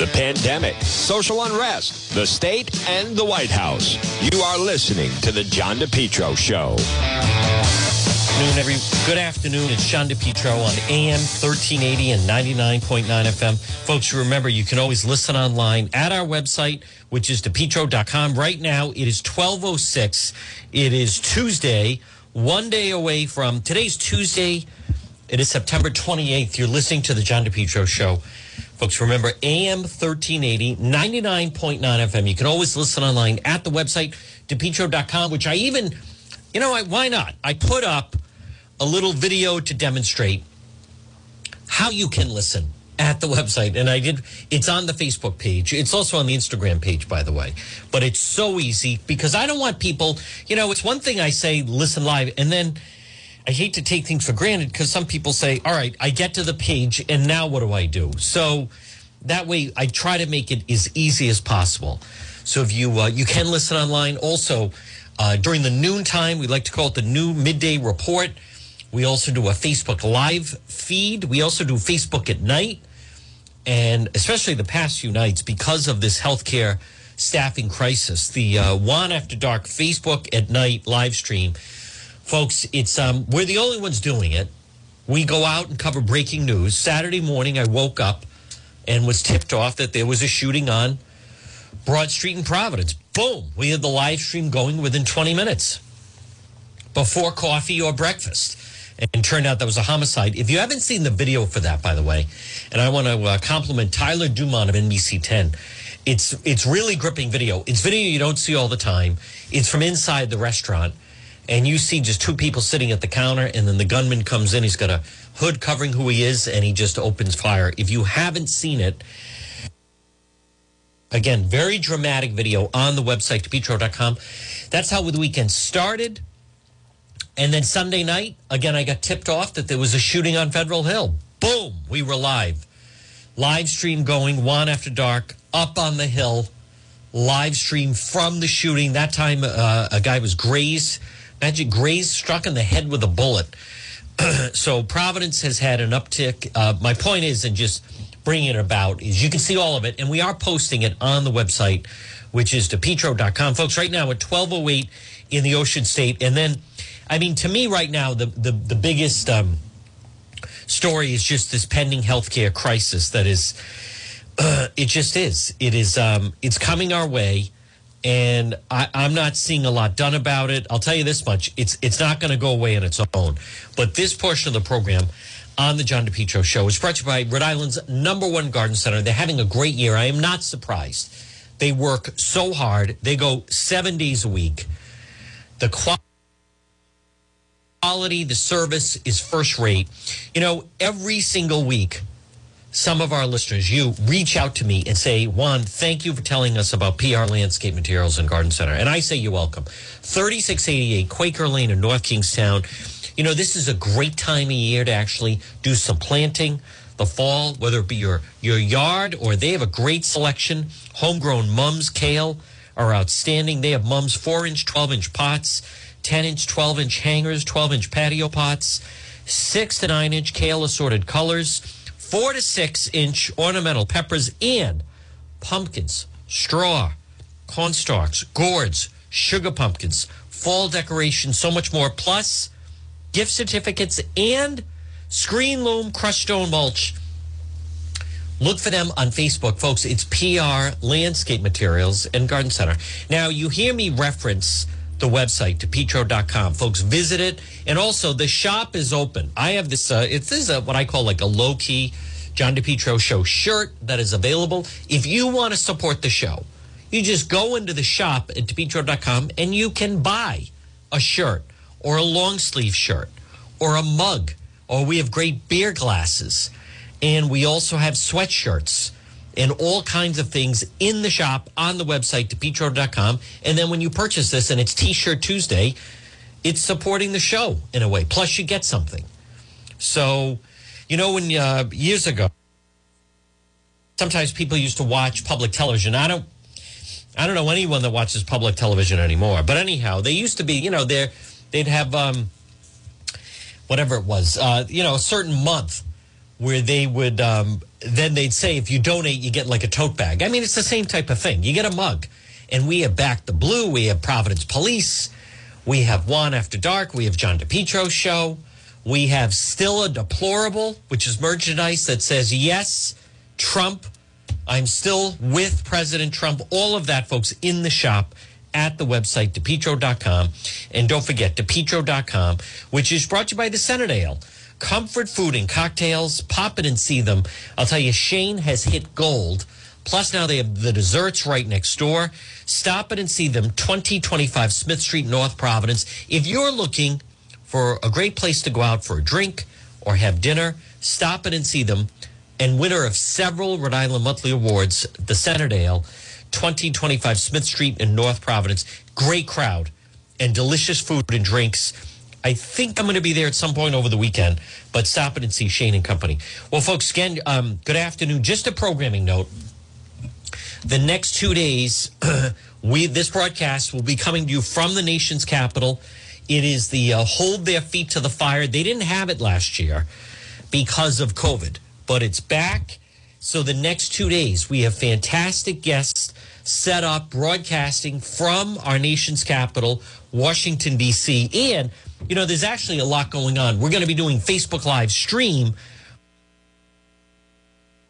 the pandemic, social unrest, the state, and the White House. You are listening to The John DePetro Show. Afternoon, every good afternoon. It's John DePetro on AM 1380 and 99.9 FM. Folks, remember you can always listen online at our website, which is depetro.com. Right now, it is 1206. It is Tuesday, one day away from today's Tuesday. It is September 28th. You're listening to the John DePetro Show. Folks, remember AM 1380, 99.9 FM. You can always listen online at the website, depetro.com, which I even, you know, I, why not? I put up a little video to demonstrate how you can listen at the website. And I did, it's on the Facebook page. It's also on the Instagram page, by the way. But it's so easy because I don't want people, you know, it's one thing I say, listen live, and then I hate to take things for granted because some people say, all right, I get to the page and now what do I do? So that way I try to make it as easy as possible. So if you, uh, you can listen online also uh, during the noon time, we like to call it the new midday report. We also do a Facebook live feed. We also do Facebook at night. And especially the past few nights, because of this healthcare staffing crisis, the uh, One After Dark Facebook at night live stream folks it's um we're the only ones doing it. We go out and cover breaking news. Saturday morning i woke up and was tipped off that there was a shooting on broad street in providence. Boom we had the live stream going within 20 minutes before coffee or breakfast. And turned out that was a homicide. If you haven't seen the video for that by the way and i want to uh, compliment tyler dumont of nbc 10 it's it's really gripping video. It's video you don't see all the time. It's from inside the restaurant and you see just two people sitting at the counter, and then the gunman comes in. He's got a hood covering who he is, and he just opens fire. If you haven't seen it, again, very dramatic video on the website, depetro.com. That's how the weekend started. And then Sunday night, again, I got tipped off that there was a shooting on Federal Hill. Boom, we were live. Live stream going, one after dark, up on the hill. Live stream from the shooting. That time, uh, a guy was grazed Magic Grays struck in the head with a bullet. so Providence has had an uptick. Uh, my point is, and just bringing it about, is you can see all of it, and we are posting it on the website, which is depetro.com. Folks, right now at 1208 in the Ocean State. And then, I mean, to me right now, the, the, the biggest um, story is just this pending healthcare crisis that is, uh, it just is. It is, um, it's coming our way and I, am not seeing a lot done about it. I'll tell you this much: it's it's not going to go away on its own. But this portion of the program on the John DePetro Show is brought to you by Rhode Island's number one garden center. They're having a great year. I am not surprised. They work so hard. They go seven days a week. The quality, the service is first rate. You know, every single week some of our listeners, you reach out to me and say, Juan, thank you for telling us about PR Landscape Materials and Garden Center. And I say you're welcome. 3688 Quaker Lane in North Kingstown. You know, this is a great time of year to actually do some planting. The fall, whether it be your, your yard or they have a great selection. Homegrown mums, kale are outstanding. They have mums 4 inch, 12 inch pots, 10 inch, 12 inch hangers, 12 inch patio pots, 6 to 9 inch kale assorted colors four to six inch ornamental peppers and pumpkins, straw, cornstalks, gourds, sugar pumpkins, fall decorations, so much more. Plus, gift certificates and screen loam crushed stone mulch. Look for them on Facebook, folks. It's PR Landscape Materials and Garden Center. Now, you hear me reference the website, depetro.com. Folks, visit it. And also, the shop is open. I have this, uh, it's, this is a, what I call like a low key John DePetro Show shirt that is available. If you want to support the show, you just go into the shop at depetro.com and you can buy a shirt or a long sleeve shirt or a mug. Or we have great beer glasses. And we also have sweatshirts and all kinds of things in the shop on the website, depetro.com. And then when you purchase this and it's T shirt Tuesday, it's supporting the show in a way. Plus, you get something. So, you know, when uh, years ago, sometimes people used to watch public television. I don't. I don't know anyone that watches public television anymore. But anyhow, they used to be, you know, they they'd have um, whatever it was, uh, you know, a certain month where they would um, then they'd say if you donate, you get like a tote bag. I mean, it's the same type of thing. You get a mug, and we have Back the Blue, we have Providence Police, we have Juan After Dark, we have John DePetro show, we have Still a Deplorable, which is merchandise that says yes, Trump. I'm still with President Trump. All of that, folks, in the shop at the website, depetro.com. And don't forget, depetro.com, which is brought to you by the Senate Ale. Comfort food and cocktails, pop it and see them. I'll tell you, Shane has hit gold. Plus, now they have the desserts right next door. Stop it and see them, 2025 Smith Street, North Providence. If you're looking for a great place to go out for a drink or have dinner, stop it and see them. And winner of several Rhode Island Monthly Awards, the Senate Ale, 2025 Smith Street in North Providence. Great crowd and delicious food and drinks. I think I'm going to be there at some point over the weekend, but stop it and see Shane and Company. Well, folks, again, um, good afternoon. Just a programming note. The next two days, we this broadcast will be coming to you from the nation's capital. It is the uh, hold their feet to the fire. They didn't have it last year because of COVID, but it's back. So the next two days, we have fantastic guests set up broadcasting from our nation's capital, Washington, D.C. And, you know, there's actually a lot going on. We're going to be doing Facebook Live stream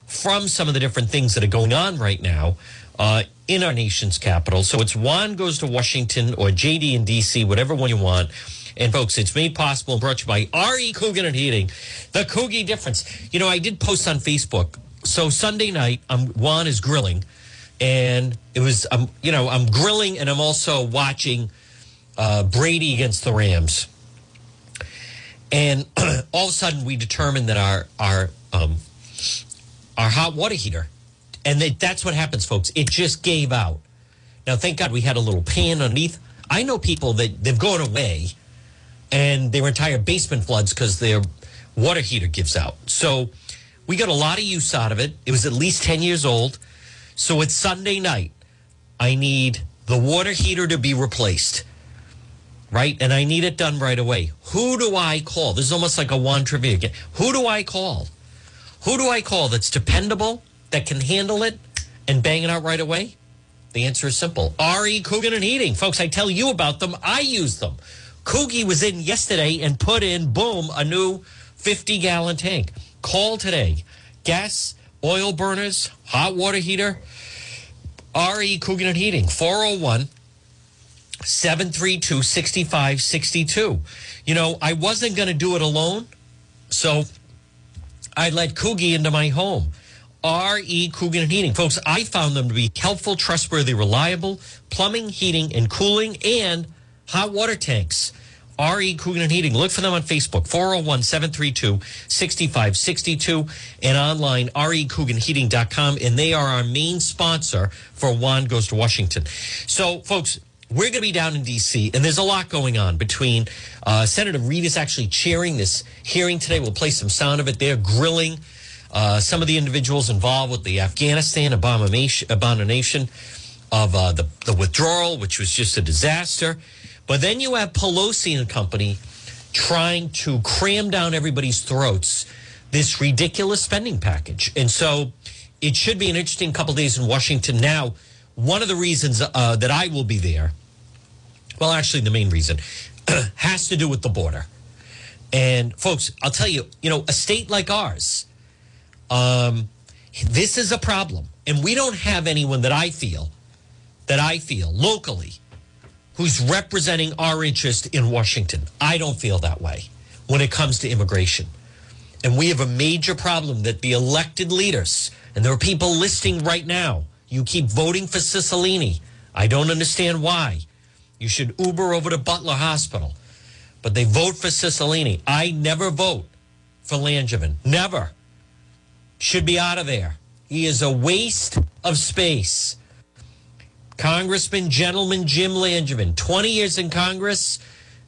from some of the different things that are going on right now uh, in our nation's capital. So it's Juan goes to Washington or JD in DC, whatever one you want. And folks, it's made possible and brought to you by RE Coogan and Heating, the Coogie difference. You know, I did post on Facebook. So Sunday night, um, Juan is grilling, and it was, um, you know, I'm grilling and I'm also watching uh, Brady against the Rams. And all of a sudden, we determined that our our um, our hot water heater. And they, that's what happens, folks. It just gave out. Now, thank God we had a little pan underneath. I know people that they've gone away and their entire basement floods because their water heater gives out. So we got a lot of use out of it. It was at least 10 years old. So it's Sunday night. I need the water heater to be replaced, right? And I need it done right away. Who do I call? This is almost like a one trivia game. Who do I call? Who do I call that's dependable, that can handle it, and bang it out right away? The answer is simple. RE Coogan and Heating. Folks, I tell you about them. I use them. Coogie was in yesterday and put in, boom, a new 50 gallon tank. Call today. Gas, oil burners, hot water heater. RE Coogan and Heating, 401 732 6562. You know, I wasn't going to do it alone. So I let Coogie into my home. R.E. Coogan and Heating. Folks, I found them to be helpful, trustworthy, reliable plumbing, heating, and cooling, and hot water tanks. R.E. Coogan and Heating. Look for them on Facebook, 401 732 6562, and online, recooganheating.com. And they are our main sponsor for Juan Goes to Washington. So, folks, we're going to be down in D.C., and there's a lot going on between uh, Senator Reed is actually chairing this hearing today. We'll play some sound of it. They're grilling uh, some of the individuals involved with the Afghanistan abomination of uh, the, the withdrawal, which was just a disaster. But then you have Pelosi and company trying to cram down everybody's throats this ridiculous spending package. And so it should be an interesting couple days in Washington. Now, one of the reasons uh, that I will be there well, actually, the main reason has to do with the border. And folks, I'll tell you, you know, a state like ours, um, this is a problem. And we don't have anyone that I feel, that I feel locally, who's representing our interest in Washington. I don't feel that way when it comes to immigration. And we have a major problem that the elected leaders, and there are people listing right now, you keep voting for Cicilline. I don't understand why. You should Uber over to Butler Hospital. But they vote for Cicilline. I never vote for Langevin. Never. Should be out of there. He is a waste of space. Congressman, gentleman Jim Langevin, 20 years in Congress,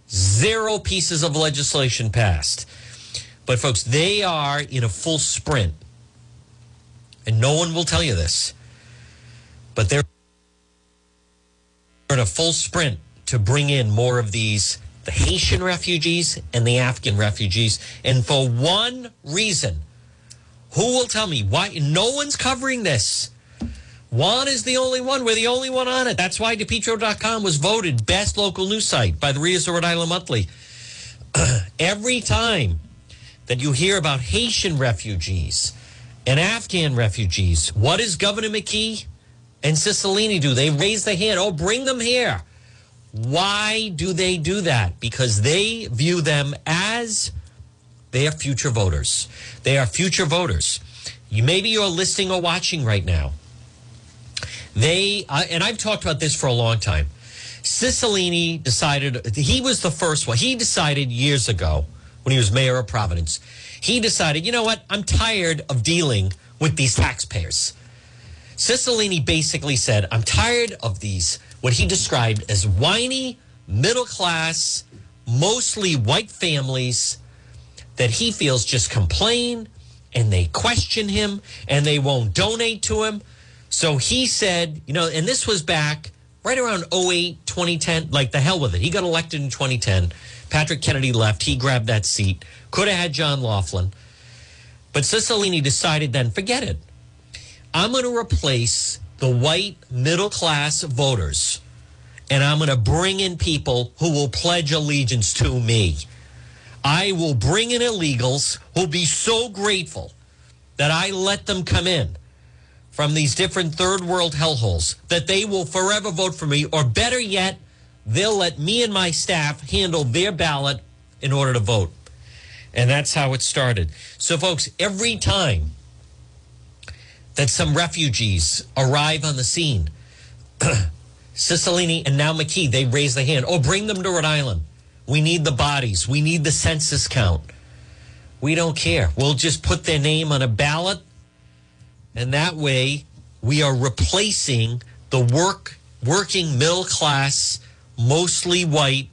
zero pieces of legislation passed. But, folks, they are in a full sprint. And no one will tell you this. But they're in a full sprint to bring in more of these the Haitian refugees and the Afghan refugees. And for one reason, Who will tell me why? No one's covering this. Juan is the only one. We're the only one on it. That's why DePetro.com was voted best local news site by the of Rhode Island Monthly. Every time that you hear about Haitian refugees and Afghan refugees, what does Governor McKee and Cicilline do? They raise their hand. Oh, bring them here. Why do they do that? Because they view them as they are future voters. They are future voters. You maybe you're listening or watching right now. They uh, and I've talked about this for a long time. Cicilline decided he was the first one. He decided years ago when he was mayor of Providence. He decided, you know what? I'm tired of dealing with these taxpayers. Cicilline basically said, I'm tired of these, what he described as whiny, middle class, mostly white families that he feels just complain and they question him and they won't donate to him. So he said, you know, and this was back right around 08, 2010, like the hell with it. He got elected in 2010. Patrick Kennedy left. He grabbed that seat. Could have had John Loughlin. But Cicilline decided then, forget it. I'm going to replace the white middle class voters and I'm going to bring in people who will pledge allegiance to me. I will bring in illegals who'll be so grateful that I let them come in from these different third world hellholes that they will forever vote for me, or better yet, they'll let me and my staff handle their ballot in order to vote. And that's how it started. So, folks, every time that some refugees arrive on the scene, Cicilline and now McKee, they raise the hand. Oh, bring them to Rhode Island. We need the bodies. We need the census count. We don't care. We'll just put their name on a ballot. And that way we are replacing the work working middle class, mostly white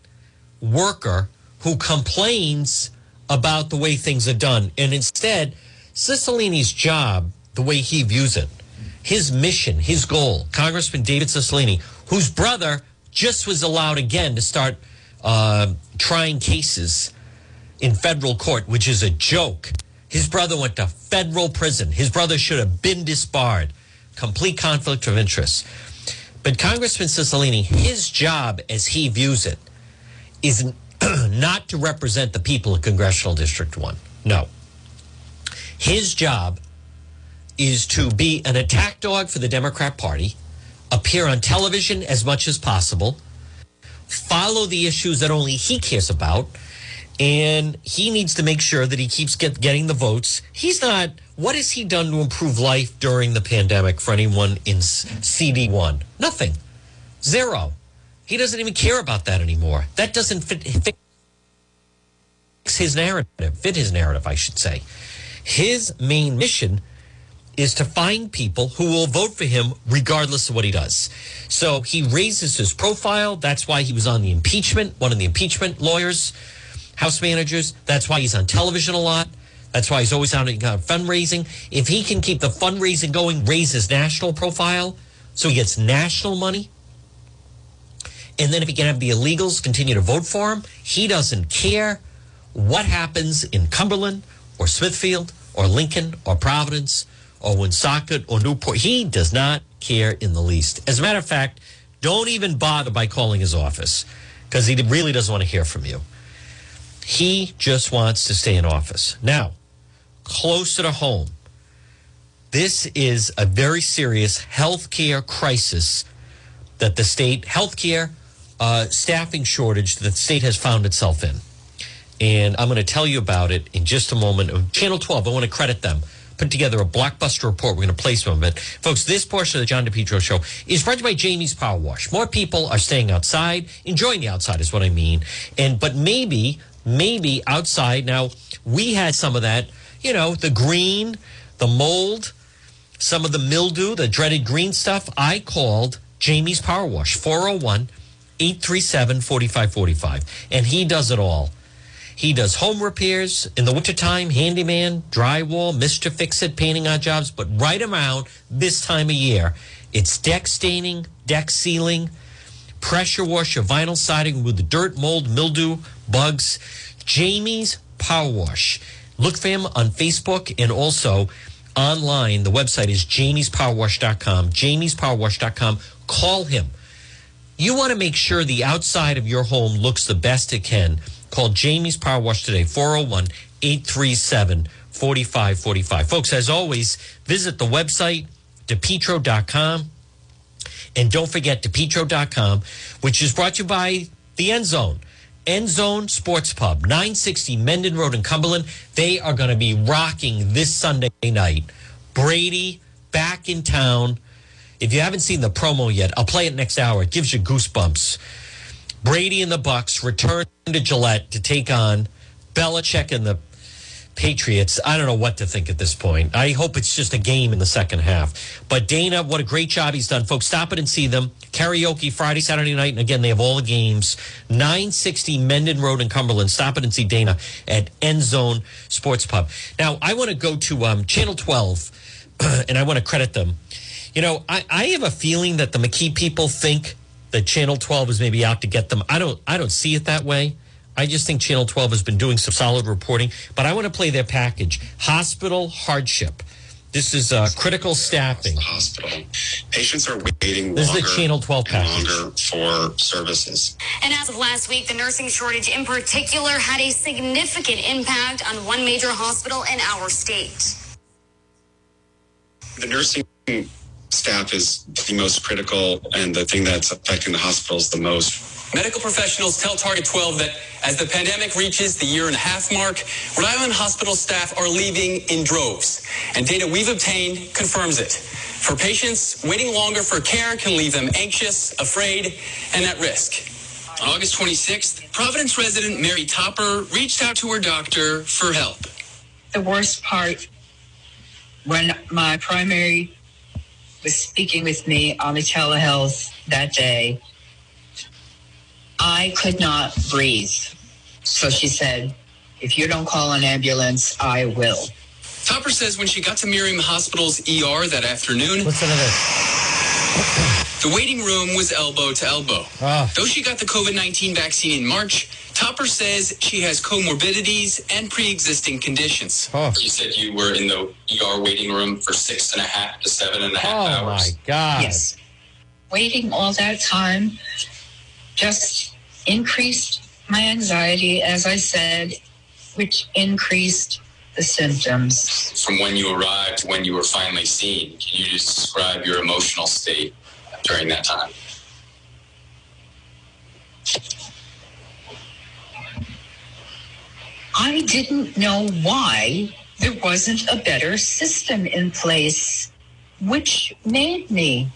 worker who complains about the way things are done. And instead, Cicilline's job, the way he views it, his mission, his goal, Congressman David Cicilline, whose brother just was allowed again to start uh, trying cases in federal court, which is a joke. His brother went to federal prison. His brother should have been disbarred. Complete conflict of interest. But Congressman Cicilline, his job as he views it is not to represent the people of Congressional District 1. No. His job is to be an attack dog for the Democrat Party, appear on television as much as possible, follow the issues that only he cares about, and he needs to make sure that he keeps get, getting the votes. He's not. What has he done to improve life during the pandemic for anyone in CD1? Nothing. Zero. He doesn't even care about that anymore. That doesn't fit, his narrative, fit his narrative, I should say. His main mission is to find people who will vote for him regardless of what he does. So he raises his profile. That's why he was on the impeachment, one of the impeachment lawyers, house managers. That's why he's on television a lot. That's why he's always out uh, fundraising. If he can keep the fundraising going, raise his national profile so he gets national money, and then if he can have the illegals continue to vote for him, he doesn't care what happens in Cumberland or Smithfield or Lincoln or Providence or Woonsocket or Newport. He does not care in the least. As a matter of fact, don't even bother by calling his office because he really doesn't want to hear from you. He just wants to stay in office. Now, closer to home, this is a very serious healthcare crisis that the state healthcare uh, staffing shortage that the state has found itself in. And I'm going to tell you about it in just a moment. Channel 12, I want to credit them. Put together a blockbuster report. We're going to play some of it. Folks, this portion of the John DePetro show is brought to you by Jamie's Power Wash. More people are staying outside, enjoying the outside is what I mean. And but maybe, maybe outside. Now, we had some of that, you know, the green, the mold, some of the mildew, the dreaded green stuff. I called Jamie's Power Wash, 401 837 4545. And he does it all. He does home repairs in the wintertime, handyman, drywall, Mr. Fix It, painting on jobs. But right around this time of year, it's deck staining, deck sealing, pressure wash your vinyl siding with the dirt, mold, mildew, bugs. Jamie's Power Wash. Look for him on Facebook and also online. The website is jamiespowerwash.com. Jamiespowerwash.com. Call him. You want to make sure the outside of your home looks the best it can. Call Jamie's Power Wash today, 401 837 4545. Folks, as always, visit the website, depetro.com. And don't forget depetro.com, which is brought to you by the End Zone. End Zone Sports Pub, 960 Mendon Road in Cumberland. They are going to be rocking this Sunday night. Brady back in town. If you haven't seen the promo yet, I'll play it next hour. It gives you goosebumps. Brady and the Bucs return to Gillette to take on Belichick and the Patriots. I don't know what to think at this point. I hope it's just a game in the second half. But Dana, what a great job he's done. Folks, stop it and see them. Karaoke Friday, Saturday night. And again, they have all the games. 960 Mendon Road in Cumberland. Stop it and see Dana at End Zone Sports Pub. Now, I want to go to um, Channel 12 and I want to credit them. You know, I, I have a feeling that the McKee people think that Channel 12 is maybe out to get them. I don't I don't see it that way. I just think Channel 12 has been doing some solid reporting, but I want to play their package. Hospital hardship. This is uh, critical staffing. Hospital patients are waiting This is the Channel 12 package. longer for services. And as of last week, the nursing shortage in particular had a significant impact on one major hospital in our state. The nursing staff is the most critical and the thing that's affecting the hospitals the most. Medical professionals tell Target 12 that as the pandemic reaches the year and a half mark, Rhode Island hospital staff are leaving in droves. And data we've obtained confirms it. For patients, waiting longer for care can leave them anxious, afraid, and at risk. On August 26th, Providence resident Mary Topper reached out to her doctor for help. the worst part when my primary was speaking with me on the telehealth that day. I could not breathe. So she said if you don't call an ambulance i will. Topper says when she got to Miriam Hospital's ER that afternoon, Listen to this. The waiting room was elbow to elbow. Ah. Though she got the COVID 19 vaccine in March, Topper says she has comorbidities and pre existing conditions. Oh, You said you were in the ER waiting room for six and a half to seven and a half oh my. God. yes waiting all that time just increased my anxiety as i said which increased the symptoms From when you arrived to when you were finally seen, can you just describe your emotional state during that time? I didn't know why there wasn't a better system in place, which made me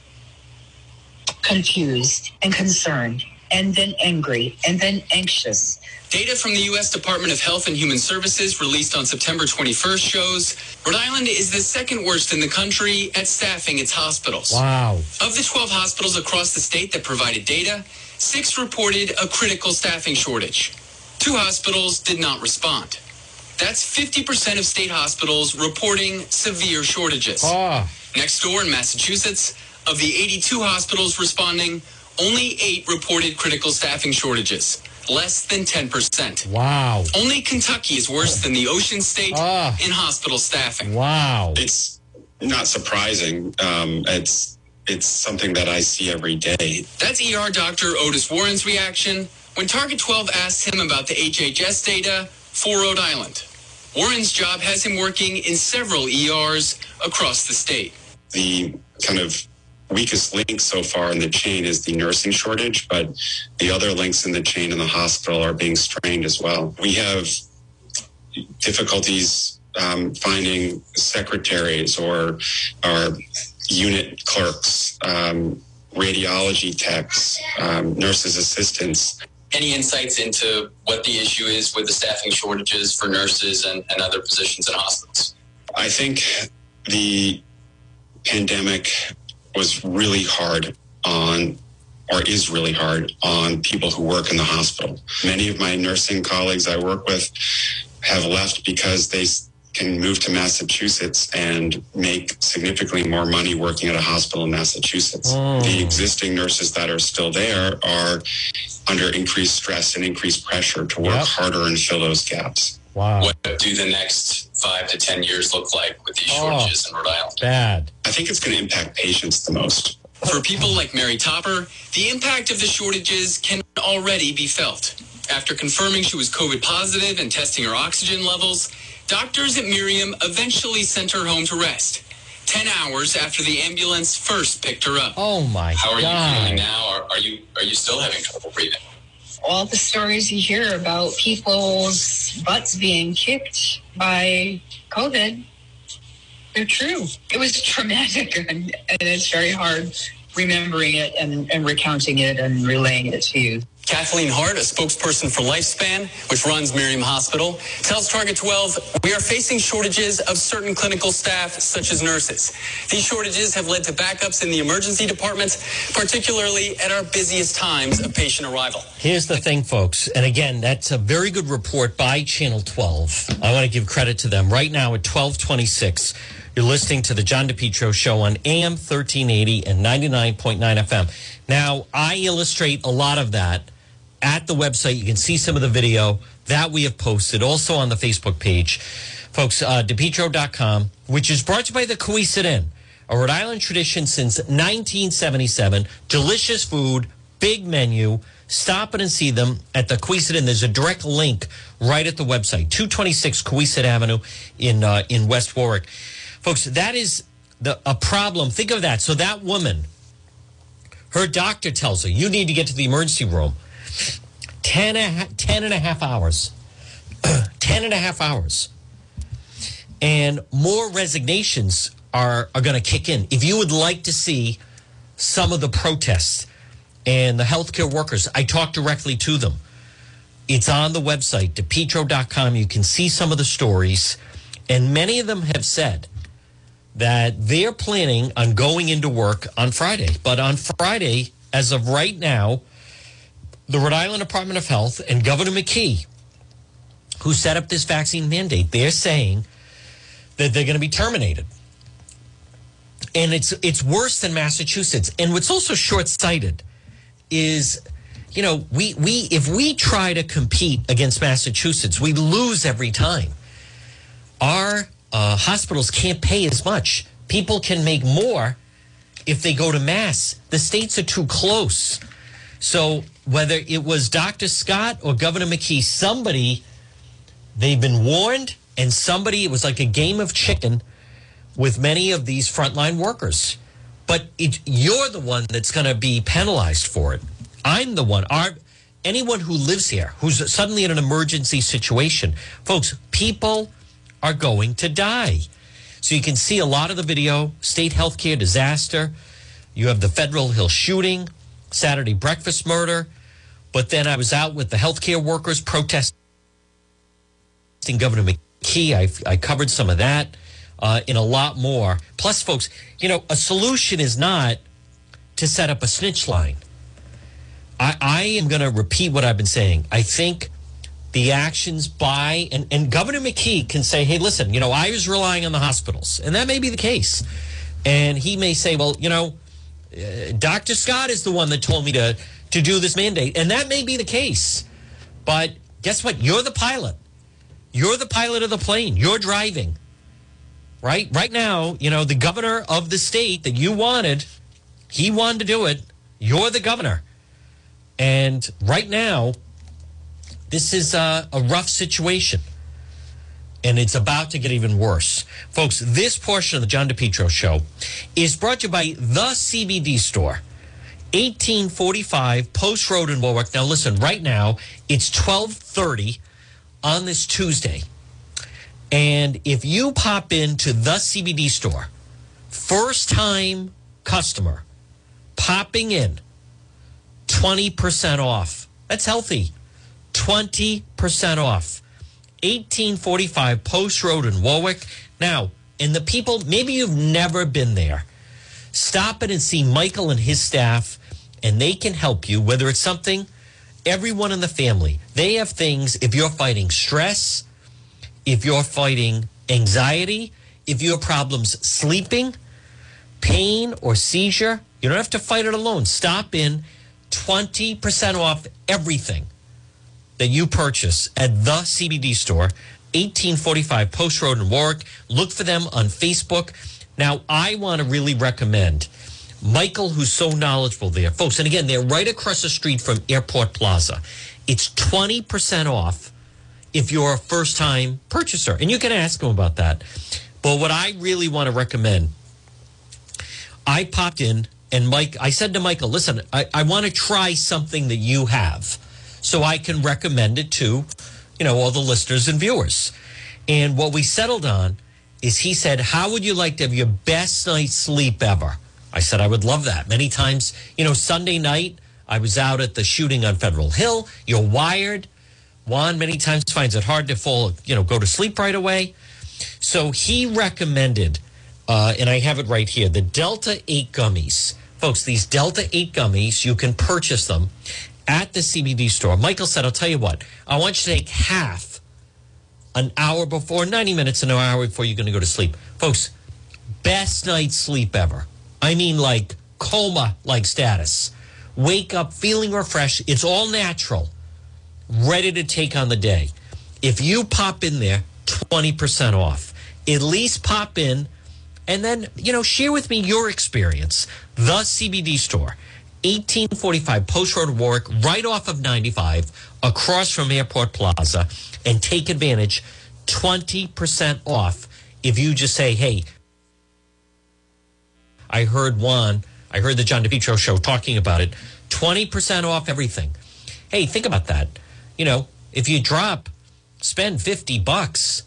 confused and concerned, and then angry, and then anxious. Data from the U.S. Department of Health and Human Services released on September 21st shows Rhode Island is the second worst in the country at staffing its hospitals. Wow. Of the 12 hospitals across the state that provided data, six reported a critical staffing shortage. Two hospitals did not respond. That's 50% of state hospitals reporting severe shortages. Oh, Next door in Massachusetts, of the 82 hospitals responding, only eight reported critical staffing shortages, less than 10%. wow. Only Kentucky is worse than the Ocean State Ah. in hospital staffing. Wow. It's not surprising. Um, it's it's something that I see every day. That's ER Dr. Otis Warren's reaction when Target 12 asked him about the HHS data for Rhode Island. Warren's job has him working in several ERs across the state. The kind of weakest link so far in the chain is the nursing shortage, but the other links in the chain in the hospital are being strained as well. We have difficulties um, finding secretaries or our unit clerks, um, radiology techs, um, nurses assistants. Any insights into what the issue is with the staffing shortages for nurses and, and other positions in hospitals? I think the pandemic was really hard on, or is really hard on people who work in the hospital. Many of my nursing colleagues I work with have left because they can move to Massachusetts and make significantly more money working at a hospital in Massachusetts. The oh. existing nurses that are still there are under increased stress and increased pressure to work Yep. harder and fill those gaps. Wow. What do the next five to 10 years look like with these Oh. shortages in Rhode Island? Bad. I think it's going to impact patients the most. For people like Mary Topper, the impact of the shortages can already be felt. After confirming she was COVID positive and testing her oxygen levels, doctors at Miriam eventually sent her home to rest. 10 hours after the ambulance first picked her up. Oh my God. How are you God. feeling now? Are, are you are you still having trouble breathing? All the stories you hear about people's butts being kicked by COVID, they're true. It was traumatic, and, and it's very hard remembering it and, and recounting it and relaying it to you. Kathleen Hart, a spokesperson for Lifespan, which runs Miriam Hospital, tells Target 12 we are facing shortages of certain clinical staff, such as nurses. These shortages have led to backups in the emergency department, particularly at our busiest times of patient arrival. Here's the thing, folks. And again, that's a very good report by Channel 12. I want to give credit to them. Right now at 1226, you're listening to the John DePetro show on AM 1380 and 99.9 FM. Now, I illustrate a lot of that at the website. You can see some of the video that we have posted, also on the Facebook page. Folks, uh, DePetro.com, which is brought to you by the Cowesett Inn, a Rhode Island tradition since 1977. Delicious food, big menu. Stop in and see them at the Cowesett Inn. There's a direct link right at the website, 226 Cowesett Avenue in uh, in West Warwick. Folks, that is the a problem. Think of that. So that woman, her doctor tells her, you need to get to the emergency room. 10 and a 10 and a half hours. 10 and a half hours. And more resignations are, are going to kick in. If you would like to see some of the protests and the healthcare workers, I talked directly to them. It's on the website, depetro.com. You can see some of the stories. And many of them have said that they're planning on going into work on Friday. But on Friday, as of right now, the Rhode Island Department of Health and Governor McKee, who set up this vaccine mandate, they're saying that they're going to be terminated. And it's it's worse than Massachusetts. And what's also short-sighted is, you know, we we if we try to compete against Massachusetts, we lose every time. Our uh, hospitals can't pay as much. People can make more if they go to Mass. The states are too close. So whether it was Dr. Scott or Governor McKee, somebody they've been warned, and somebody it was like a game of chicken with many of these frontline workers. But it, you're the one that's going to be penalized for it. I'm the one. Our, anyone who lives here who's suddenly in an emergency situation, folks, people are going to die. So you can see a lot of the video, state healthcare disaster. You have the Federal Hill shooting, Saturday breakfast murder. But then I was out with the healthcare workers protesting Governor McKee. I, I covered some of that uh, in a lot more. Plus, folks, you know, a solution is not to set up a snitch line. I, I am going to repeat what I've been saying. I think the actions by and, and Governor McKee can say, "Hey, listen, you know, I was relying on the hospitals, and that may be the case." And he may say, "Well, you know, uh, Dr. Scott is the one that told me to to do this mandate, and that may be the case." But guess what? You're the pilot. You're the pilot of the plane. You're driving. Right? Right now, you know, the governor of the state that you wanted, he wanted to do it. You're the governor. And right now, this is a, a rough situation. And it's about to get even worse. Folks, this portion of the John DePetro show is brought to you by the CBD store. 1845 Post Road in Warwick. Now listen, right now it's 1230 on this Tuesday. And if you pop into the CBD store, first time customer popping in, 20% off. That's healthy. 20% off. 1845 Post Road in Warwick. Now, and the people, maybe you've never been there. Stop it and see Michael and his staff, and they can help you, whether it's something, everyone in the family. They have things, if you're fighting stress, if you're fighting anxiety, if you have problems sleeping, pain, or seizure, you don't have to fight it alone. Stop in 20% off everything that you purchase at the CBD store, 1845 Post Road in Warwick. Look for them on Facebook. Now, I want to really recommend Michael, who's so knowledgeable there. Folks, and again, they're right across the street from Airport Plaza. It's 20% off if you're a first time purchaser. And you can ask them about that. But what I really want to recommend, I popped in and Mike, I said to Michael, listen, I, I want to try something that you have so I can recommend it to, you know, all the listeners and viewers. And what we settled on is he said, How would you like to have your best night's sleep ever? I said, I would love that. Many times, you know, Sunday night, I was out at the shooting on Federal Hill. You're wired. Juan many times finds it hard to fall, you know, go to sleep right away. So he recommended, uh, and I have it right here, the Delta 8 gummies. Folks, these Delta 8 gummies, you can purchase them at the CBD store. Michael said, I'll tell you what, I want you to take half an hour before, 90 minutes, an hour before you're going to go to sleep. Folks, best night's sleep ever. I mean, like coma like status. Wake up feeling refreshed. It's all natural, ready to take on the day. If you pop in there, 20% off. At least pop in and then, you know, share with me your experience. The CBD store, 1845 Post Road Warwick, right off of 95, across from Airport Plaza, and take advantage 20% off if you just say, hey, I heard one. I heard the John DePetro show talking about it. 20% off everything. Hey, think about that. You know, if you drop, spend 50 bucks,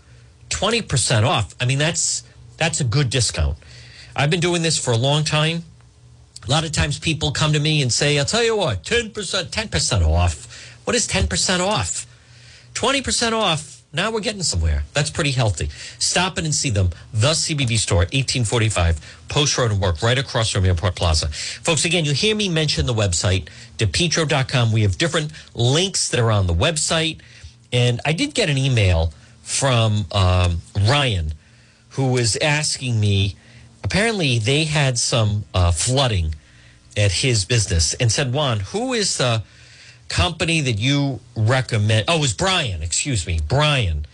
20% off. I mean, that's that's a good discount. I've been doing this for a long time. A lot of times people come to me and say, I'll tell you what, 10%, 10% off. What is 10% off? 20% off. Now we're getting somewhere. That's pretty healthy. Stop in and see them. The CBD store, 1845 Post Road and Work, right across from Airport Plaza. Folks, again, you hear me mention the website, depetro.com. We have different links that are on the website. And I did get an email from um, Ryan who was asking me. Apparently, they had some uh, flooding at his business and said, Juan, who is the company that you recommend? Oh, it was Brian, excuse me, Brian.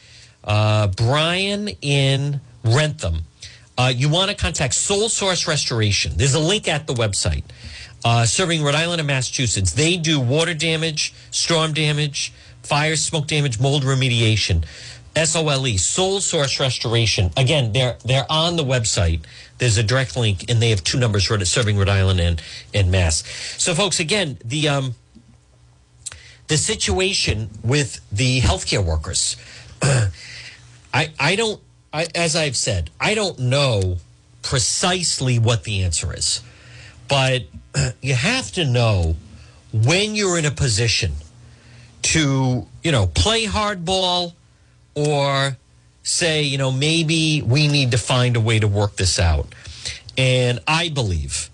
Uh, Brian in Wrentham. Uh, you want to contact Sole Source Restoration. There's a link at the website. Uh, serving Rhode Island and Massachusetts. They do water damage, storm damage, fire, smoke damage, mold remediation. SOLE, Soul Source Restoration. Again, they're they're on the website. There's a direct link, and they have two numbers serving Rhode Island and, and Mass. So, folks, again, the um, the situation with the healthcare workers. I I don't. I, as I've said, I don't know precisely what the answer is, but you have to know when you're in a position to, you know, play hardball or say, you know, maybe we need to find a way to work this out. And I believe,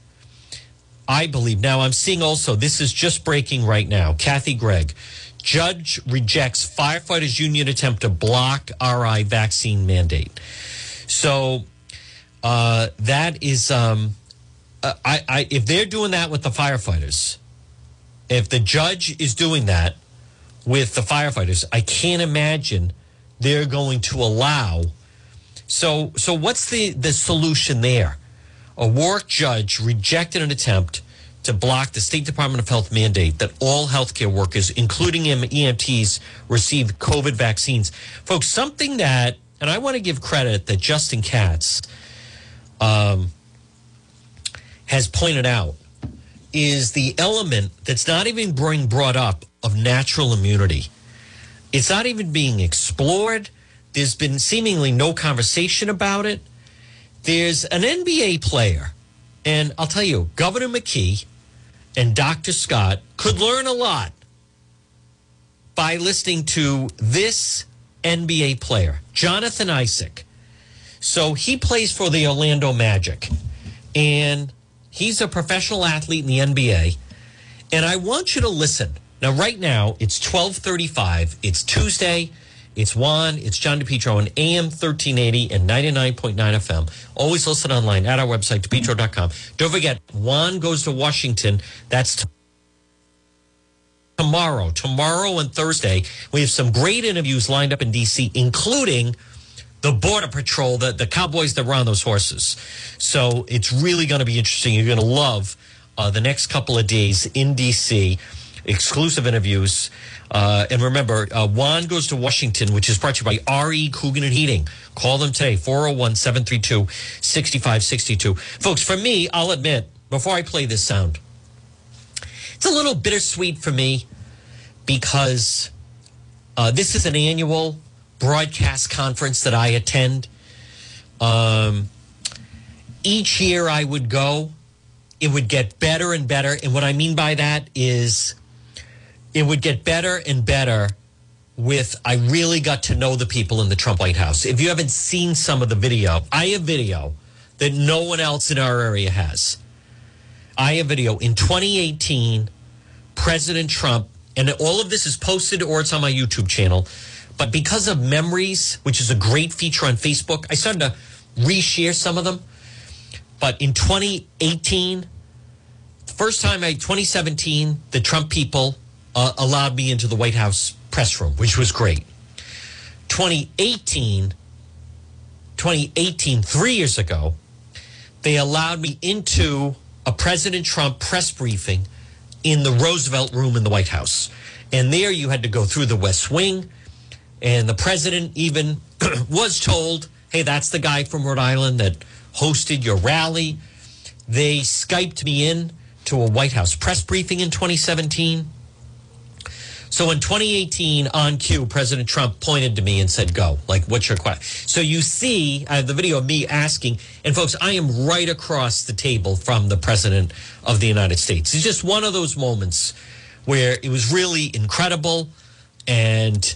I believe. Now I'm seeing also, this is just breaking right now. Kathy Gregg, judge rejects firefighters union attempt to block RI vaccine mandate. So uh, that is, um, uh, I, I, if they're doing that with the firefighters, if the judge is doing that with the firefighters, I can't imagine they're going to allow. So, so what's the, the solution there? A Warwick judge rejected an attempt to block the State Department of Health mandate that all healthcare workers, including EMTs, receive COVID vaccines. Folks, something that, and I want to give credit that Justin Katz um, has pointed out, is the element that's not even being brought up of natural immunity. It's not even being explored. There's been seemingly no conversation about it. There's an NBA player, and I'll tell you, Governor McKee and Dr. Scott could learn a lot by listening to this NBA player, Jonathan Isaac. So he plays for the Orlando Magic, and he's a professional athlete in the NBA. And I want you to listen now, right now, it's 1235. It's Tuesday. It's Juan. It's John DePetro on AM 1380 and 99.9 FM. Always listen online at our website, depetro.com. Don't forget, Juan goes to Washington. That's tomorrow. Tomorrow and Thursday, we have some great interviews lined up in D.C., including the Border Patrol, the, the cowboys that run those horses. So it's really going to be interesting. You're going to love uh, the next couple of days in D.C., exclusive interviews. Uh, and remember, uh, Juan goes to Washington, which is brought to you by RE Coogan and Heating. Call them today, 401 732 6562. Folks, for me, I'll admit, before I play this sound, it's a little bittersweet for me because uh, this is an annual broadcast conference that I attend. Um, each year I would go, it would get better and better. And what I mean by that is it would get better and better with I really got to know the people in the Trump White House. If you haven't seen some of the video, I have video that no one else in our area has. I have video in 2018, President Trump, and all of this is posted or it's on my YouTube channel. But because of Memories, which is a great feature on Facebook, I started to reshare some of them. But in 2018, first time I 2017, the Trump people uh, allowed me into the White House press room, which was great. 2018, 2018, three years ago, they allowed me into a President Trump press briefing in the Roosevelt room in the White House. And there you had to go through the West Wing. And the president even was told, hey, that's the guy from Rhode Island that hosted your rally. They Skyped me in to a White House press briefing in 2017. So in 2018, on cue, President Trump pointed to me and said, Go. Like, what's your question? So you see have the video of me asking, and folks, I am right across the table from the President of the United States. It's just one of those moments where it was really incredible. And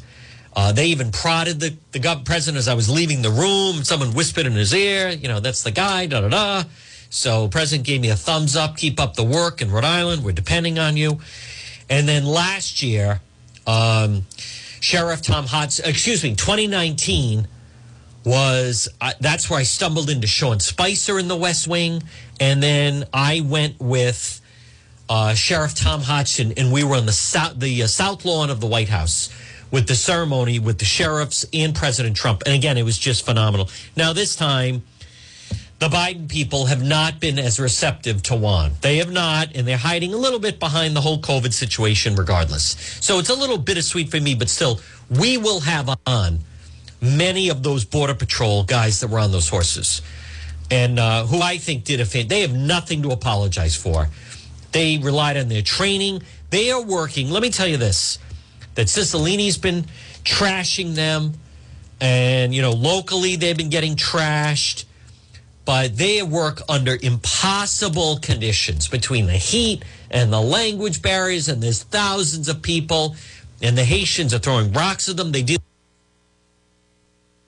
uh, they even prodded the, the president as I was leaving the room. Someone whispered in his ear, you know, that's the guy, da da da. So president gave me a thumbs up, keep up the work in Rhode Island. We're depending on you. And then last year, um, Sheriff Tom Hodgson, excuse me, 2019 was uh, that's where I stumbled into Sean Spicer in the West Wing, and then I went with uh, Sheriff Tom Hodgson, and we were on the south the uh, south lawn of the White House with the ceremony with the sheriffs and President Trump, and again, it was just phenomenal. Now this time the Biden people have not been as receptive to Juan. They have not, and they're hiding a little bit behind the whole COVID situation, regardless. So it's a little bittersweet for me, but still, we will have on many of those Border Patrol guys that were on those horses and uh, who I think did a fan. They have nothing to apologize for. They relied on their training. They are working. Let me tell you this that Cicilline's been trashing them, and, you know, locally they've been getting trashed but they work under impossible conditions between the heat and the language barriers, and there's thousands of people, and the Haitians are throwing rocks at them. They deal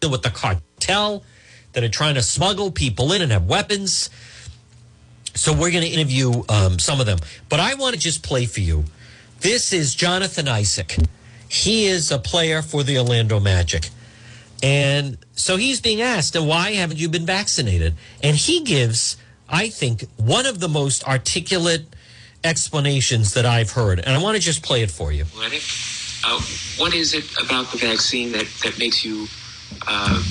with the cartel that are trying to smuggle people in and have weapons. So we're going to interview um, some of them, but I want to just play for you. This is Jonathan Isaac. He is a player for the Orlando Magic. And so he's being asked, why haven't you been vaccinated? And he gives, I think, one of the most articulate explanations that I've heard. And I want to just play it for you. Uh, what is it about the vaccine that, that makes you uh,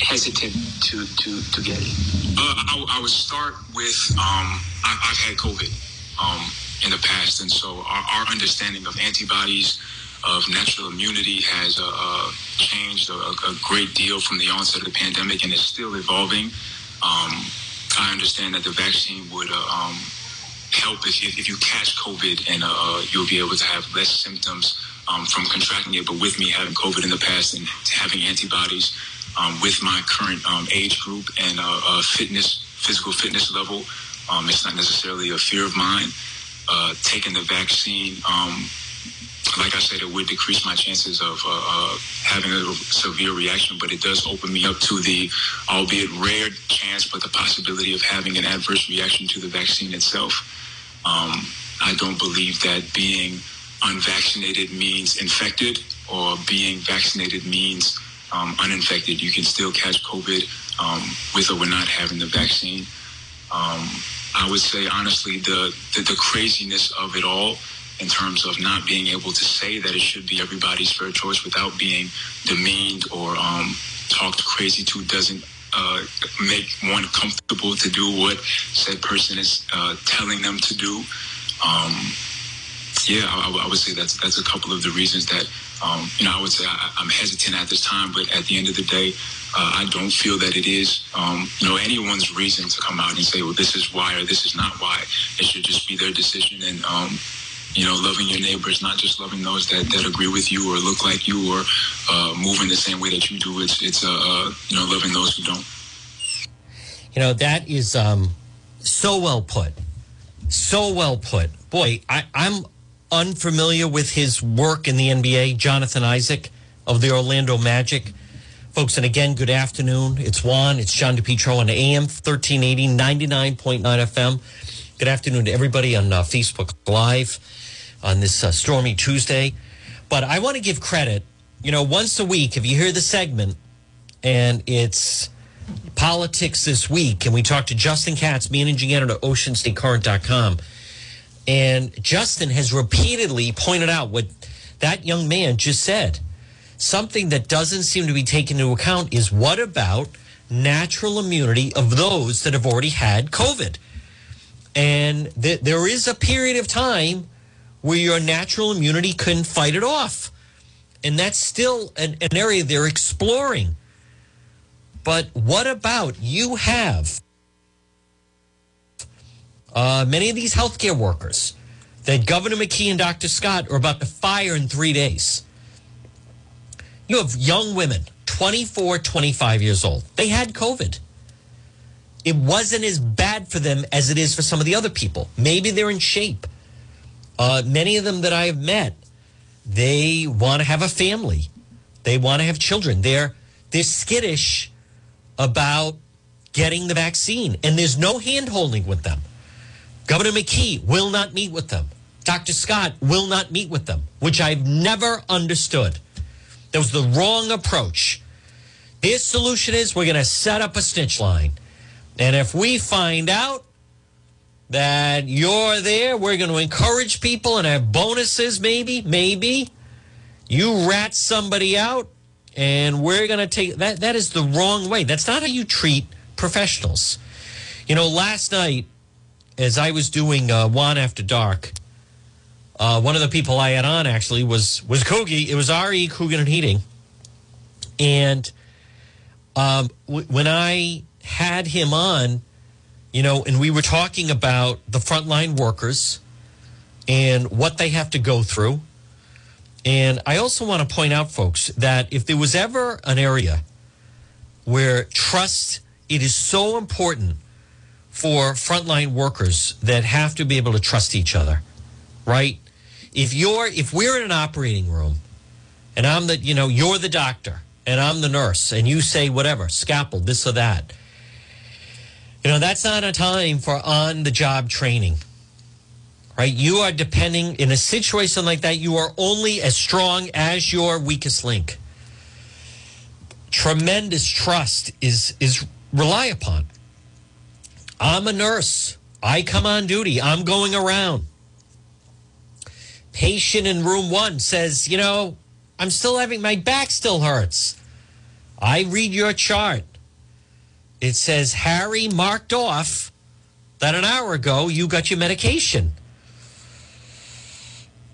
hesitant to, to, to get it? Uh, I, I, would start with um, I, have had COVID um, in the past, and so our, our understanding of antibodies of natural immunity has uh, uh, changed a, a, great deal from the onset of the pandemic and is still evolving. Um, I understand that the vaccine would uh, um, help if, if, you catch COVID and uh, you'll be able to have less symptoms um, from contracting it. But with me having COVID in the past and having antibodies um, with my current um, age group and uh, uh, fitness, physical fitness level, um, it's not necessarily a fear of mine. taking the vaccine um, like I said, it would decrease my chances of uh, uh, having a severe reaction, but it does open me up to the, albeit rare chance, but the possibility of having an adverse reaction to the vaccine itself. Um, I don't believe that being unvaccinated means infected or being vaccinated means um, uninfected. You can still catch COVID um, with or without having the vaccine. Um, I would say honestly, the, the, the craziness of it all in terms of not being able to say that it should be everybody's fair choice without being demeaned or um, talked crazy to doesn't uh, make one comfortable to do what said person is uh, telling them to do. Um, yeah, I, I, would say that's that's a couple of the reasons that um, you know I would say I, am hesitant at this time, but at the end of the day, uh, I don't feel that it is um, you know anyone's reason to come out and say, well, this is why or this is not why. It should just be their decision and. Um, you know, loving your neighbors, not just loving those that, that agree with you or look like you or uh, move in the same way that you do. It's it's uh, uh, you know loving those who don't. You know that is um, so well put, so well put. Boy, I, I'm unfamiliar with his work in the NBA, Jonathan Isaac of the Orlando Magic. Folks, and again, good afternoon. It's Juan, it's John DePetro on AM 1380, 99.9 FM. Good afternoon to everybody on uh, Facebook Live on this uh, stormy Tuesday. But I want to give credit. You know, once a week, if you hear the segment and it's politics this week, and we talk to Justin Katz, managing editor at oceanstatecurrent.com. And Justin has repeatedly pointed out what that young man just said. Something that doesn't seem to be taken into account is what about natural immunity of those that have already had COVID? And th- there is a period of time where your natural immunity couldn't fight it off. And that's still an, an area they're exploring. But what about you have uh, many of these healthcare workers that Governor McKee and Dr. Scott are about to fire in three days? You have young women, 24, 25 years old. They had COVID it wasn't as bad for them as it is for some of the other people. Maybe they're in shape. Uh, many of them that I have met, they want to have a family. They want to have children. They're they're skittish about getting the vaccine, and there's no hand holding with them. Governor McKee will not meet with them. Dr. Scott will not meet with them, which I've never understood. That was the wrong approach. His solution is we're going to set up a snitch line. And if we find out that you're there, we're going to encourage people and have bonuses, maybe, maybe. You rat somebody out, and we're going to take that. That is the wrong way. That's not how you treat professionals. You know, last night, as I was doing uh, Juan After Dark, uh, one of the people I had on actually was was Kogi. It was R.E. Coogan and Heating, and um, w- when I had him on, you know, and we were talking about the frontline workers and what they have to go through. And I also want to point out, folks, that if there was ever an area where trust, it is so important for frontline workers that have to be able to trust each other, right? If you're, if we're in an operating room and I'm the, you know, you're the doctor and I'm the nurse and you say whatever, scalpel, this or that you know, that's not a time for on the job training, right? You are depending in a situation like that, you are only as strong as your weakest link. Tremendous trust is, is rely upon. I'm a nurse. I come on duty. I'm going around. Patient in room one says, you know, I'm still having my back still hurts. I read your chart it says Harry marked off that an hour ago you got your medication.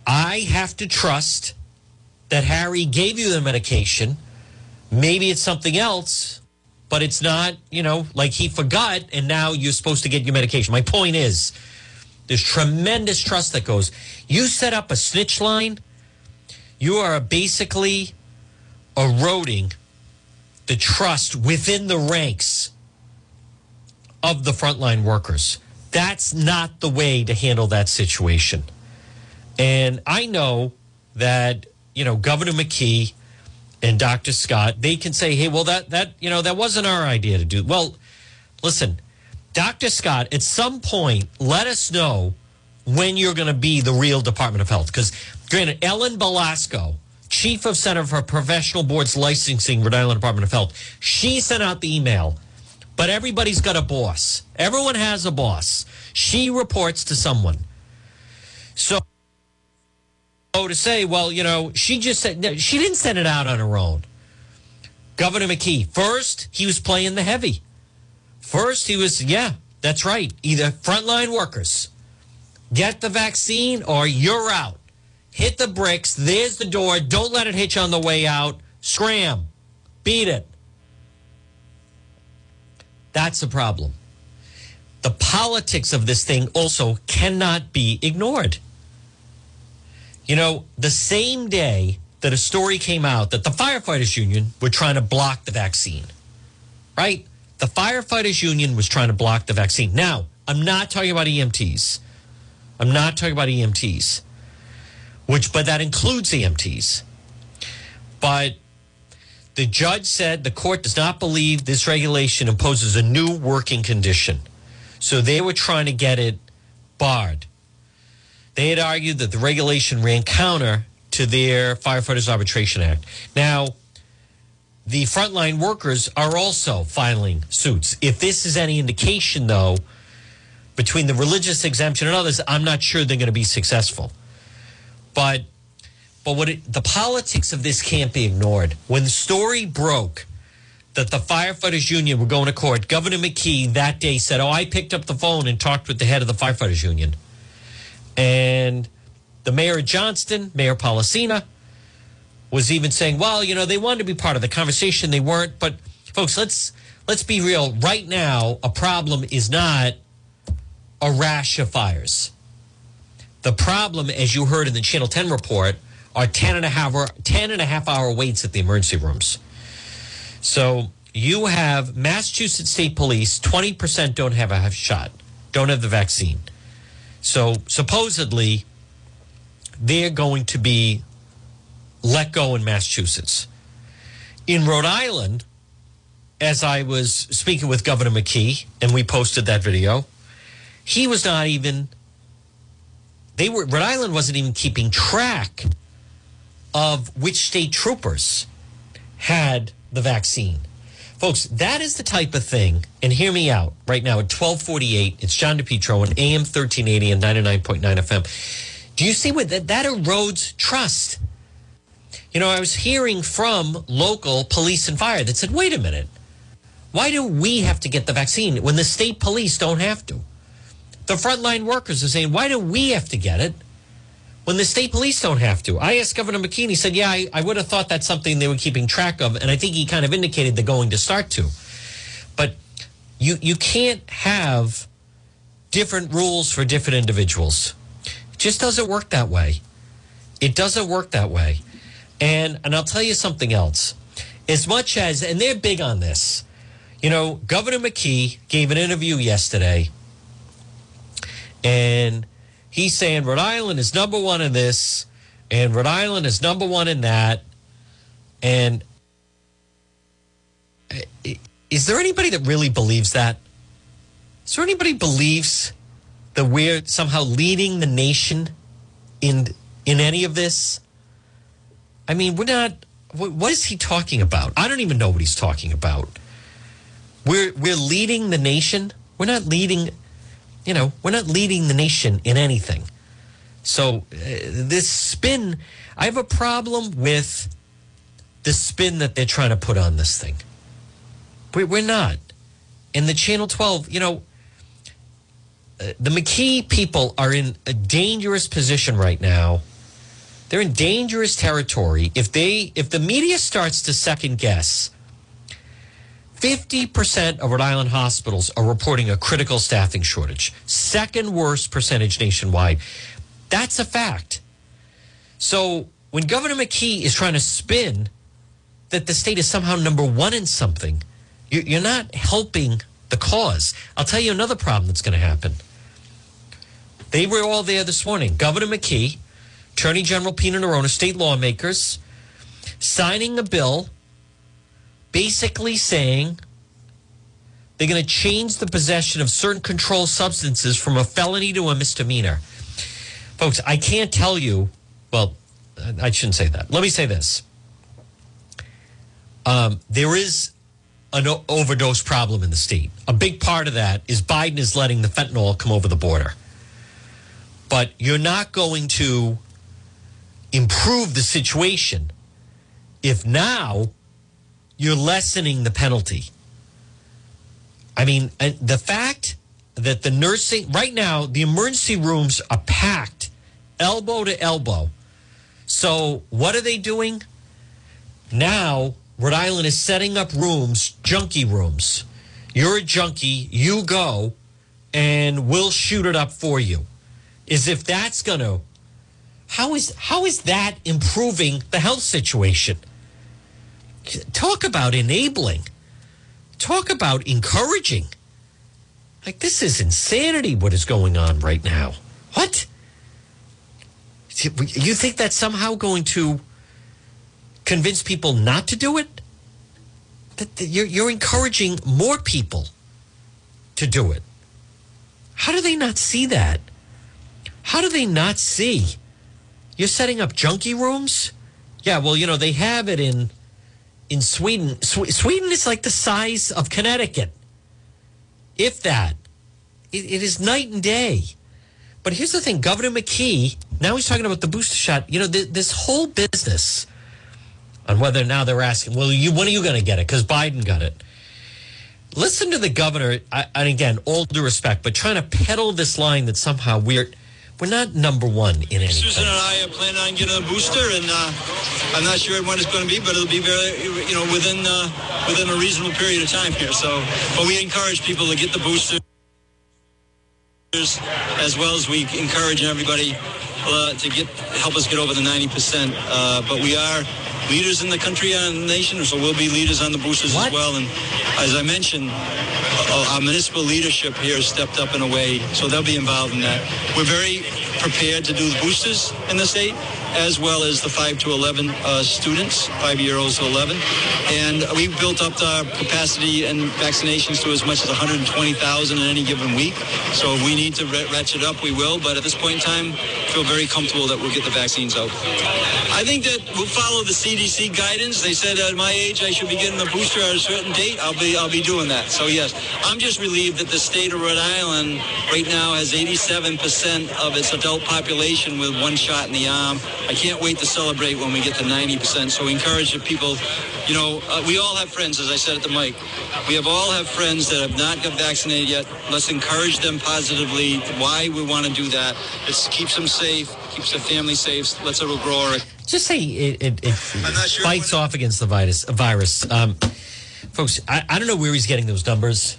I have to trust that Harry gave you the medication. Maybe it's something else, but it's not, you know, like he forgot and now you're supposed to get your medication. My point is, there's tremendous trust that goes. You set up a snitch line, you are basically eroding the trust within the ranks of the frontline workers. That's not the way to handle that situation. And I know that, you know, Governor McKee and Dr. Scott, they can say, hey, well, that, that, you know, that wasn't our idea to do. Well, listen, Dr. Scott, at some point, let us know when you're going to be the real Department of Health. Because, granted, Ellen Belasco, chief of Center for Professional Boards Licensing, Rhode Island Department of Health, she sent out the email but everybody's got a boss. Everyone has a boss. She reports to someone. So oh, to say, well, you know, she just said she didn't send it out on her own. Governor McKee, first he was playing the heavy. First he was, yeah, that's right. Either frontline workers get the vaccine or you're out. Hit the bricks. There's the door. Don't let it hit you on the way out. Scram. Beat it. That's the problem. The politics of this thing also cannot be ignored. You know, the same day that a story came out that the firefighters union were trying to block the vaccine, right? The firefighters union was trying to block the vaccine. Now, I'm not talking about EMTs. I'm not talking about EMTs, which, but that includes EMTs. But the judge said the court does not believe this regulation imposes a new working condition. So they were trying to get it barred. They had argued that the regulation ran counter to their Firefighters Arbitration Act. Now, the frontline workers are also filing suits. If this is any indication, though, between the religious exemption and others, I'm not sure they're going to be successful. But but what it, the politics of this can't be ignored. When the story broke that the firefighters union were going to court, Governor McKee that day said, "Oh, I picked up the phone and talked with the head of the firefighters union." And the mayor of Johnston, Mayor Polisena, was even saying, "Well, you know, they wanted to be part of the conversation, they weren't." But folks, let's let's be real. Right now, a problem is not a rash of fires. The problem, as you heard in the Channel 10 report, are 10 and a half hour, 10 and a half hour waits at the emergency rooms. So you have Massachusetts State Police, 20% don't have a shot, don't have the vaccine. So supposedly they're going to be let go in Massachusetts. In Rhode Island, as I was speaking with Governor McKee, and we posted that video, he was not even, they were, Rhode Island wasn't even keeping track of which state troopers had the vaccine. Folks, that is the type of thing, and hear me out right now at 1248. It's John DePetro on AM 1380 and 99.9 FM. Do you see what that, that erodes trust? You know, I was hearing from local police and fire that said, wait a minute, why do we have to get the vaccine when the state police don't have to? The frontline workers are saying, why do we have to get it when the state police don't have to? I asked Governor McKee, he said, yeah, I, I would have thought that's something they were keeping track of. And I think he kind of indicated they're going to start to. But you, you can't have different rules for different individuals. It just doesn't work that way. It doesn't work that way. And, and I'll tell you something else. As much as, and they're big on this, you know, Governor McKee gave an interview yesterday and he's saying Rhode Island is number one in this, and Rhode Island is number one in that. And is there anybody that really believes that? Is there anybody believes that we're somehow leading the nation in in any of this? I mean, we're not. What, what is he talking about? I don't even know what he's talking about. We're we're leading the nation. We're not leading you know, we're not leading the nation in anything. So uh, this spin, I have a problem with the spin that they're trying to put on this thing. We, we're not. In the Channel 12, you know, uh, the McKee people are in a dangerous position right now. They're in dangerous territory. If they, if the media starts to second guess 50% of Rhode Island hospitals are reporting a critical staffing shortage, second worst percentage nationwide. That's a fact. So when Governor McKee is trying to spin that the state is somehow number one in something, you're not helping the cause. I'll tell you another problem that's going to happen. They were all there this morning. Governor McKee, Attorney General Pina Neronha, state lawmakers, signing a bill basically saying they're going to change the possession of certain controlled substances from a felony to a misdemeanor. Folks, I can't tell you, well, I shouldn't say that. Let me say this. Um, there is an overdose problem in the state. A big part of that is Biden is letting the fentanyl come over the border. But you're not going to improve the situation if now you're lessening the penalty? I mean, uh, the fact that the nursing, right now, the emergency rooms are packed elbow to elbow. So, what are they doing? Now, Rhode Island is setting up rooms, junkie rooms. You're a junkie, you go, and we'll shoot it up for you. Is if that's going to how is how is that improving the health situation? Talk about enabling. Talk about encouraging. Like this is insanity what is going on right now. What? You think that's somehow going to convince people not to do it? That you're, you're encouraging more people to do it. How do they not see that? How do they not see? You're setting up junkie rooms? Yeah, well, you know, they have it in in Sweden. Sw- Sweden is like the size of Connecticut. If that. It, it is night and day. But here's the thing Governor McKee, now he's talking about the booster shot. You know, th- this whole business on whether now they're asking, well, you when are you going to get it? Because Biden got it. Listen to the governor, I, and again, all due respect, but trying to peddle this line that somehow we're we're not number one in anything. Susan and I are planning on getting a booster, and uh, I'm not sure when it's going to be, but it'll be very, you know, within uh, within a reasonable period of time here. So, but we encourage people to get the booster, as well as we encourage everybody uh, to get help us get over the 90%. Uh, but we are leaders in the country and the nation, so we'll be leaders on the boosters What? as well. And as I mentioned, uh, our municipal leadership here has stepped up in a way, so they'll be involved in that. We're very prepared to do the boosters in the state, as well as the 5 to 11 uh, students, 5-year-olds to 11. And we've built up our capacity and vaccinations to as much as 120,000 in any given week. So if we need to ra- ratchet up, we will. But at this point in time, feel very comfortable that we'll get the vaccines out. I think that we'll follow the CDC guidance. They said at my age I should be getting the booster at a certain date. I'll be I'll be doing that. So yes, I'm just relieved that the state of Rhode Island right now has 87% of its adult population with one shot in the arm. I can't wait to celebrate when we get to 90%. So we encourage the people. You know, uh, we all have friends, as I said at the mic. We have all have friends that have not got vaccinated yet. Let's encourage them positively. Why we want to do that? It keeps them safe, keeps their family safe. Let's it grow our Just say it, it, it sure fights off against the virus. virus. Um, folks, I, I don't know where he's getting those numbers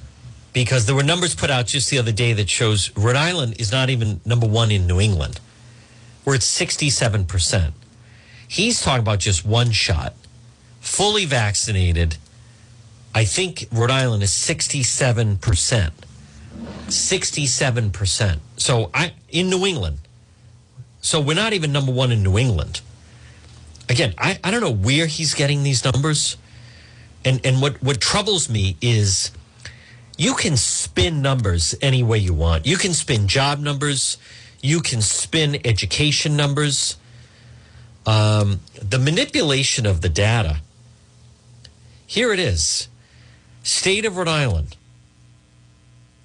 because there were numbers put out just the other day that shows Rhode Island is not even number one in New England. We're at 67%. He's talking about just one shot, fully vaccinated. I think Rhode Island is 67%. 67%. So I in New England. So we're not even number one in New England. Again, I, I don't know where he's getting these numbers. And and what, what troubles me is you can spin numbers any way you want. You can spin job numbers, you can spin education numbers. Um, the manipulation of the data. Here it is. State of Rhode Island.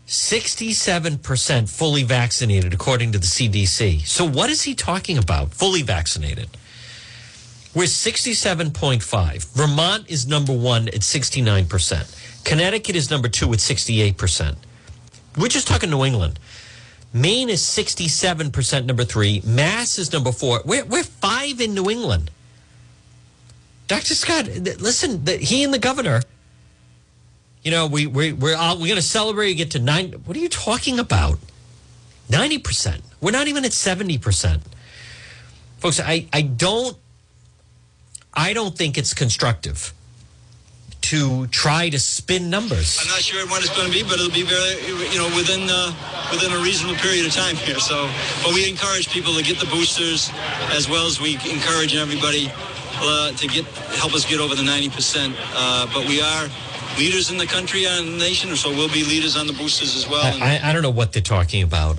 67% fully vaccinated, according to the CDC. So, what is he talking about? Fully vaccinated. We're 67.5. Vermont is number one at 69%. Connecticut is number two at 68%. We're just talking New England. Maine is 67% number three. Mass is number four. We're, we're five in New England. Dr. Scott, th- listen, the, he and the governor, you know, we, we, we're, out, we're going to celebrate, get to nine. What are you talking about? 90%. We're not even at 70%. Folks, I, I don't, I don't think it's constructive to try to spin numbers. I'm not sure when it's going to be, but it'll be very, you know, within uh, within a reasonable period of time here. So, but we encourage people to get the boosters, as well as we encourage everybody uh, to get help us get over the 90 percent. Uh, but we are leaders in the country and the nation, so we'll be leaders on the boosters as well. And- I, I don't know what they're talking about.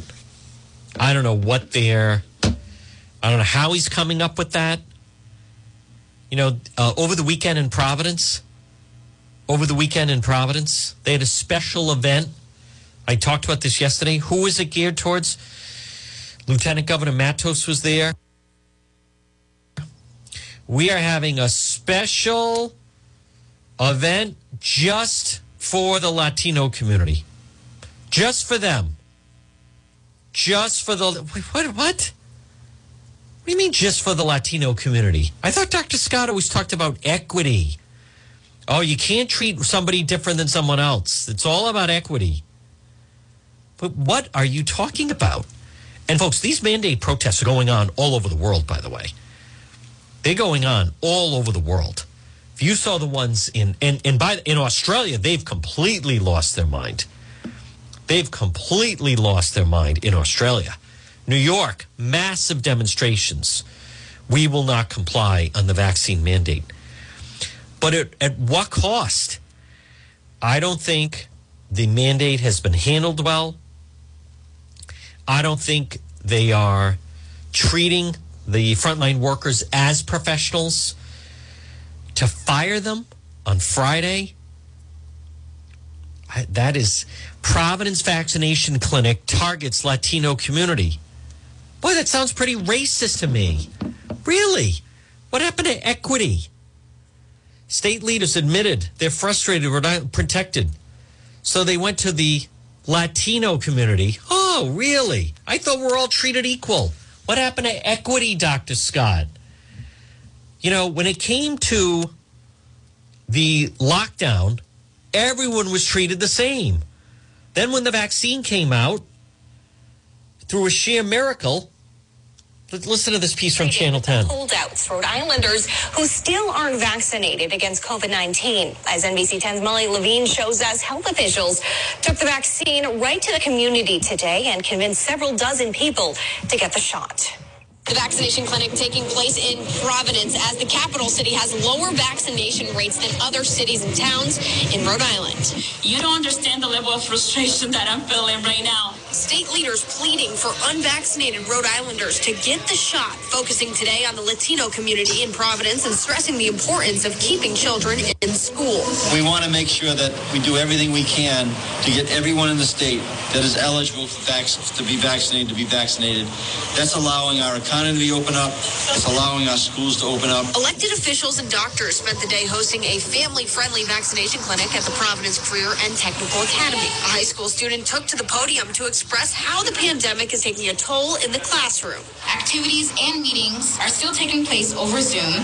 I don't know what they're. I don't know how he's coming up with that. You know, uh, over the weekend in Providence, over the weekend in Providence, they had a special event. I talked about this yesterday. Who was it geared towards? Lieutenant Governor Matos was there. We are having a special event just for the Latino community. Just for them. Just for the wait, what what? What do you mean just for the Latino community? I thought Dr. Scott always talked about equity. Oh, you can't treat somebody different than someone else. It's all about equity. But what are you talking about? And folks, these mandate protests are going on all over the world, by the way. They're going on all over the world. If you saw the ones in and, and by in Australia, they've completely lost their mind. They've completely lost their mind in Australia. New York, massive demonstrations. We will not comply on the vaccine mandate. But at, at what cost? I don't think the mandate has been handled well. I don't think they are treating the frontline workers as professionals. To fire them on Friday, I, that is Providence Vaccination Clinic targets Latino community. Boy, that sounds pretty racist to me. Really? What happened to equity? State leaders admitted they're frustrated, we're not protected. So they went to the Latino community. Oh, really? I thought we're all treated equal. What happened to equity, Dr. Scott? You know, when it came to the lockdown, everyone was treated the same. Then, when the vaccine came out, through a sheer miracle, listen to this piece from Channel 10. Holdouts, Rhode Islanders who still aren't vaccinated against COVID 19. As NBC 10's Molly Levine shows us, health officials took the vaccine right to the community today and convinced several dozen people to get the shot. The vaccination clinic taking place in Providence as the capital city has lower vaccination rates than other cities and towns in Rhode Island. You don't understand the level of frustration that I'm feeling right now. State leaders pleading for unvaccinated Rhode Islanders to get the shot, focusing today on the Latino community in Providence and stressing the importance of keeping children in school. We want to make sure that we do everything we can to get everyone in the state that is eligible for to be vaccinated to be vaccinated. That's allowing our economy to open up. It's allowing our schools to open up. Elected officials and doctors spent the day hosting a family-friendly vaccination clinic at the Providence Career and Technical Academy. A high school student took to the podium to express how the pandemic is taking a toll in the classroom. Activities and meetings are still taking place over Zoom,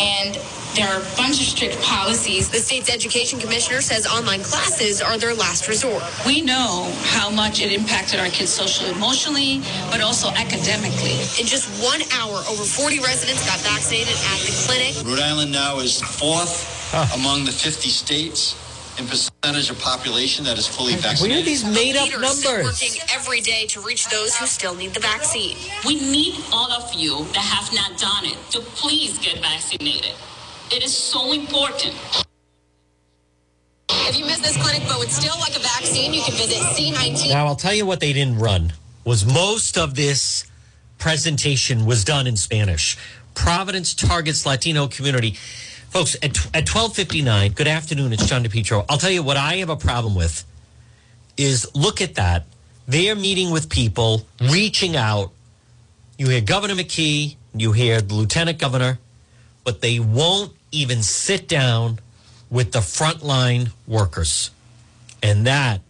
and there are a bunch of strict policies. The state's education commissioner says online classes are their last resort. We know how much it impacted our kids socially, emotionally, but also academically. In just one hour, over 40 residents got vaccinated at the clinic. Rhode Island now is fourth among the 50 states in percentage of population that is fully vaccinated. Where are these made up numbers? working every day to reach those who still need the vaccine. We need all of you that have not done it to please get vaccinated. It is so important. If you miss this clinic but would still like a vaccine, you can visit C19. Now, I'll tell you what they didn't run was most of this presentation was done in Spanish. Providence targets Latino community. Folks, at, at 1259, good afternoon, it's John DePetro. I'll tell you what I have a problem with is look at that. They're meeting with people, reaching out. You hear Governor McKee, you hear the Lieutenant Governor, but they won't even sit down with the frontline workers. And that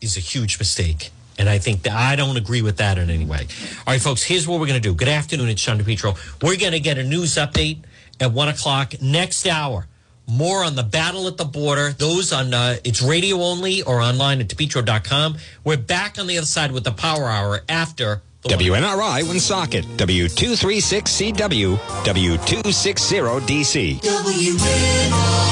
is a huge mistake. And I think that I don't agree with that in any way. All right, folks, here's what we're going to do. Good afternoon, it's Sean DePetro. We're going to get a news update at one o'clock next hour. More on the battle at the border. Those on uh, it's radio only or online at depetro.com. We're back on the other side with the power hour after the WNRI Woonsocket, W236CW, W260DC. WN.